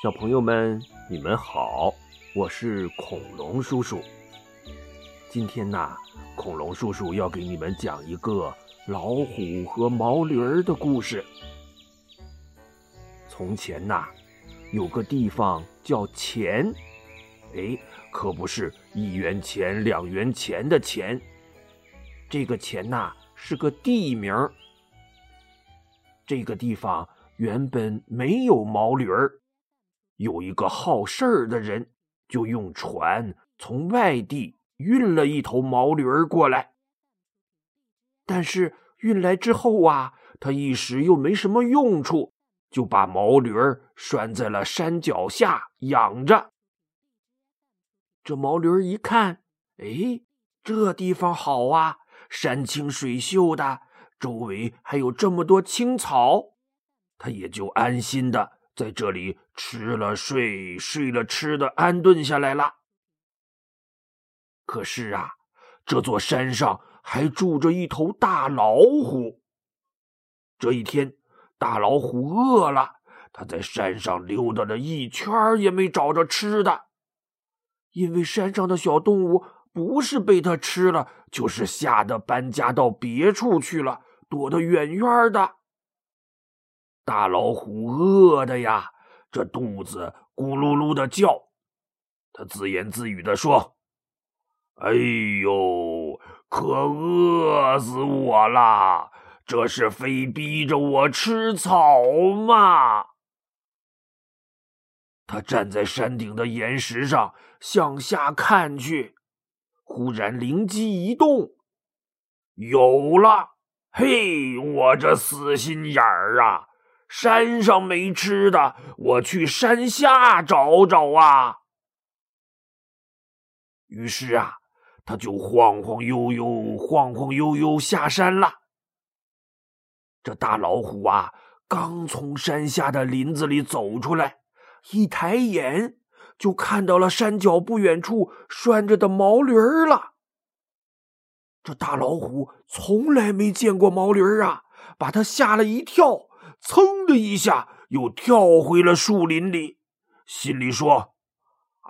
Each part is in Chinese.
小朋友们，你们好，我是恐龙叔叔。今天呐，恐龙叔叔要给你们讲一个老虎和毛驴儿的故事。从前呐，有个地方叫钱，哎，可不是一元钱、两元钱的钱。这个钱呐，是个地名。这个地方原本没有毛驴儿。有一个好事儿的人，就用船从外地运了一头毛驴儿过来。但是运来之后啊，他一时又没什么用处，就把毛驴儿拴在了山脚下养着。这毛驴儿一看，哎，这地方好啊，山清水秀的，周围还有这么多青草，他也就安心的。在这里吃了睡，睡了吃的，安顿下来了。可是啊，这座山上还住着一头大老虎。这一天，大老虎饿了，它在山上溜达了一圈也没找着吃的。因为山上的小动物不是被它吃了，就是吓得搬家到别处去了，躲得远远的。大老虎饿的呀，这肚子咕噜噜的叫，他自言自语的说：“哎呦，可饿死我了！这是非逼着我吃草吗？”他站在山顶的岩石上向下看去，忽然灵机一动，有了！嘿，我这死心眼儿啊！山上没吃的，我去山下找找啊。于是啊，他就晃晃悠悠、晃晃悠悠下山了。这大老虎啊，刚从山下的林子里走出来，一抬眼就看到了山脚不远处拴着的毛驴儿了。这大老虎从来没见过毛驴儿啊，把他吓了一跳。噌的一下，又跳回了树林里，心里说：“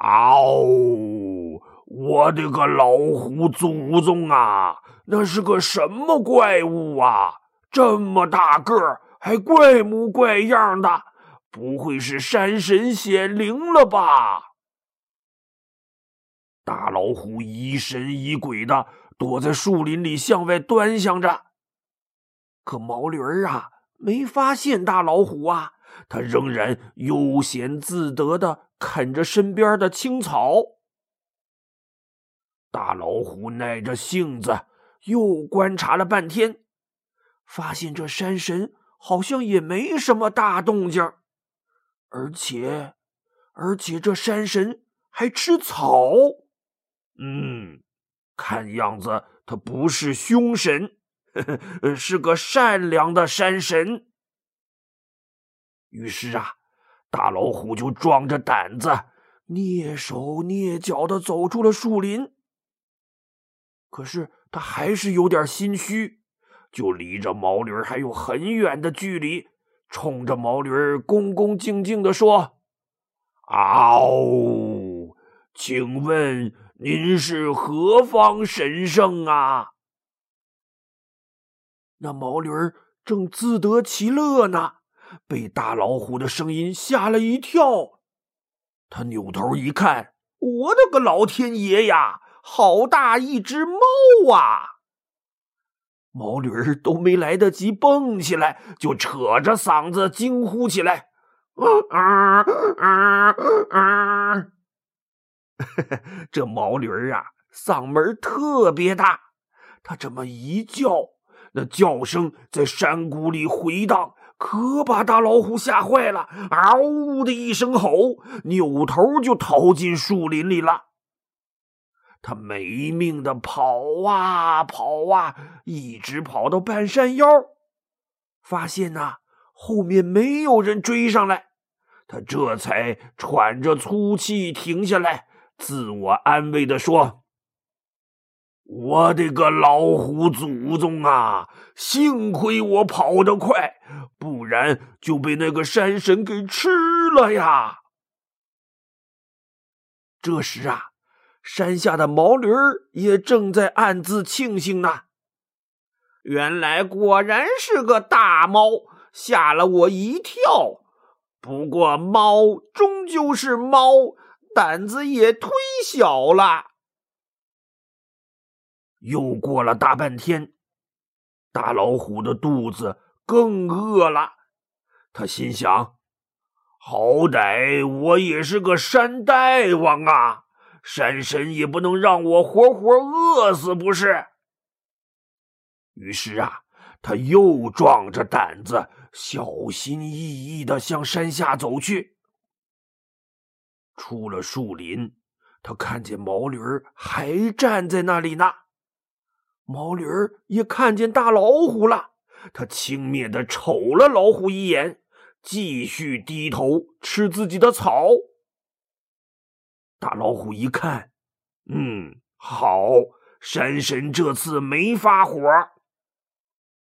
嗷！我的个老虎祖宗啊！那是个什么怪物啊？这么大个儿，还怪模怪样的，不会是山神显灵了吧？”大老虎疑神疑鬼的躲在树林里向外端详着，可毛驴儿啊！没发现大老虎啊，他仍然悠闲自得的啃着身边的青草。大老虎耐着性子又观察了半天，发现这山神好像也没什么大动静，而且，而且这山神还吃草。嗯，看样子他不是凶神。是个善良的山神。于是啊，大老虎就壮着胆子，蹑手蹑脚的走出了树林。可是他还是有点心虚，就离着毛驴还有很远的距离，冲着毛驴恭恭敬敬的说：“嗷，请问您是何方神圣啊？”那毛驴儿正自得其乐呢，被大老虎的声音吓了一跳。他扭头一看，我的个老天爷呀！好大一只猫啊！毛驴儿都没来得及蹦起来，就扯着嗓子惊呼起来：“啊啊啊啊！” 这毛驴儿啊，嗓门特别大，他这么一叫。那叫声在山谷里回荡，可把大老虎吓坏了，嗷呜的一声吼，扭头就逃进树林里了。他没命的跑啊跑啊，一直跑到半山腰，发现呐后面没有人追上来，他这才喘着粗气停下来，自我安慰的说。我的个老虎祖宗啊！幸亏我跑得快，不然就被那个山神给吃了呀！这时啊，山下的毛驴儿也正在暗自庆幸呢。原来果然是个大猫，吓了我一跳。不过猫终究是猫，胆子也忒小了。又过了大半天，大老虎的肚子更饿了。他心想：好歹我也是个山大王啊，山神也不能让我活活饿死，不是？于是啊，他又壮着胆子，小心翼翼的向山下走去。出了树林，他看见毛驴还站在那里呢。毛驴儿也看见大老虎了，他轻蔑的瞅了老虎一眼，继续低头吃自己的草。大老虎一看，嗯，好，山神这次没发火。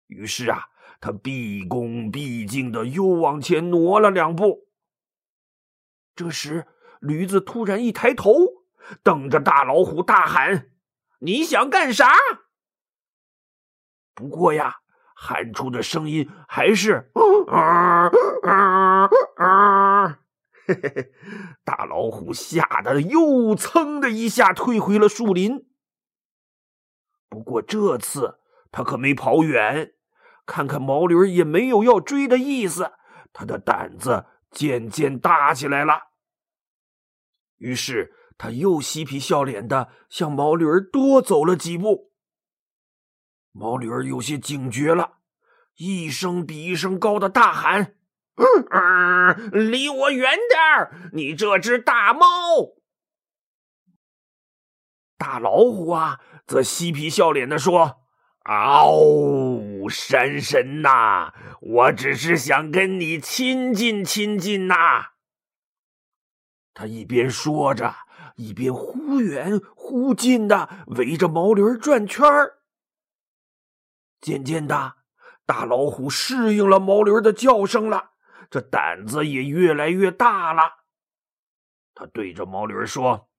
于是啊，他毕恭毕敬的又往前挪了两步。这时，驴子突然一抬头，瞪着大老虎大喊：“你想干啥？”不过呀，喊出的声音还是“啊啊啊！”嘿嘿嘿，大老虎吓得又噌的一下退回了树林。不过这次他可没跑远。看看毛驴也没有要追的意思，他的胆子渐渐大起来了。于是他又嬉皮笑脸的向毛驴多走了几步。毛驴儿有些警觉了，一声比一声高的大喊：“嗯离我远点儿！你这只大猫！”大老虎啊，则嬉皮笑脸的说：“嗷！”山神呐，我只是想跟你亲近亲近呐。他一边说着，一边忽远忽近的围着毛驴转圈儿。渐渐的，大老虎适应了毛驴的叫声了，这胆子也越来越大了。他对着毛驴说：“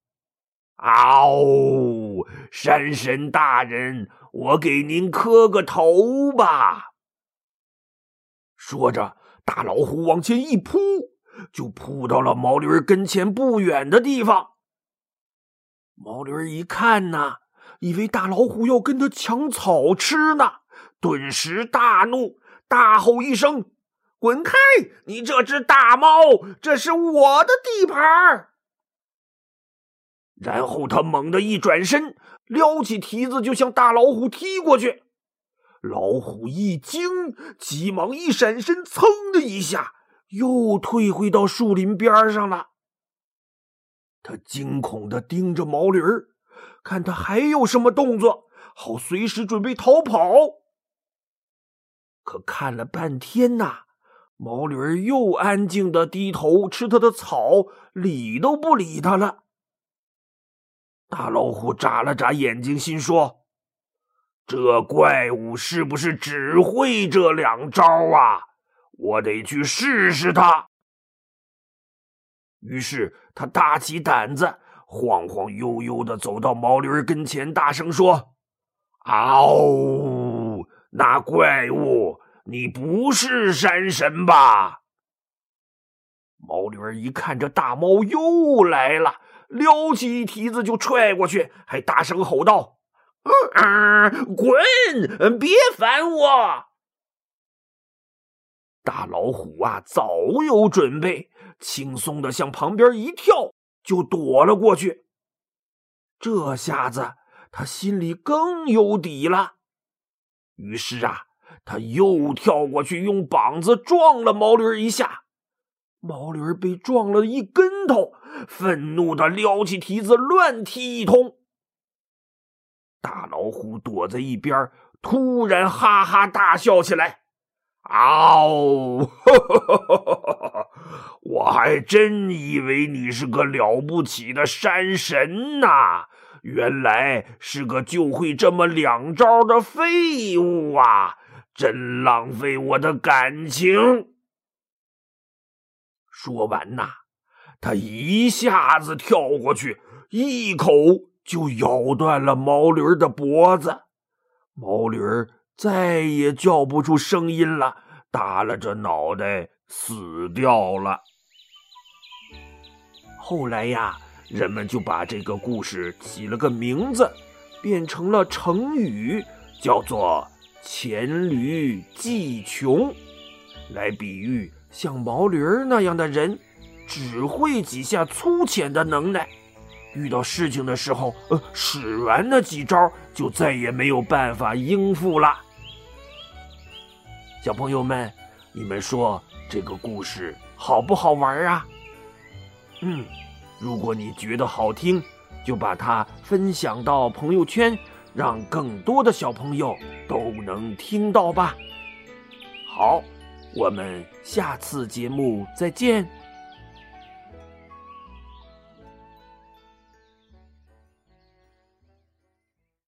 嗷，山神大人。”我给您磕个头吧。说着，大老虎往前一扑，就扑到了毛驴跟前不远的地方。毛驴一看呢，以为大老虎要跟他抢草吃呢，顿时大怒，大吼一声：“滚开！你这只大猫，这是我的地盘！”然后他猛地一转身。撩起蹄子就向大老虎踢过去，老虎一惊，急忙一闪身，噌的一下又退回到树林边上了。他惊恐的盯着毛驴儿，看他还有什么动作，好随时准备逃跑。可看了半天呐，毛驴儿又安静的低头吃他的草，理都不理他了。大老虎眨了眨眼睛，心说：“这怪物是不是只会这两招啊？我得去试试他。”于是他大起胆子，晃晃悠悠的走到毛驴跟前，大声说：“嗷！那怪物，你不是山神吧？”毛驴儿一看，这大猫又来了。撩起一蹄子就踹过去，还大声吼道：“滚！别烦我！”大老虎啊，早有准备，轻松的向旁边一跳，就躲了过去。这下子他心里更有底了。于是啊，他又跳过去，用膀子撞了毛驴一下。毛驴被撞了一跟头，愤怒的撩起蹄子乱踢一通。大老虎躲在一边，突然哈哈大笑起来：“嗷！我还真以为你是个了不起的山神呐，原来是个就会这么两招的废物啊！真浪费我的感情。”说完呐，他一下子跳过去，一口就咬断了毛驴的脖子，毛驴再也叫不出声音了，耷拉着脑袋死掉了。后来呀，人们就把这个故事起了个名字，变成了成语，叫做“黔驴技穷”，来比喻像毛驴儿那样的人，只会几下粗浅的能耐。遇到事情的时候，呃，使完那几招，就再也没有办法应付了。小朋友们，你们说这个故事好不好玩啊？嗯，如果你觉得好听，就把它分享到朋友圈，让更多的小朋友都能听到吧。好，我们下次节目再见。